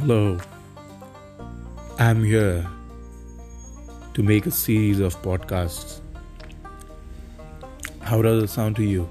Hello, I'm here to make a series of podcasts. How does it sound to you?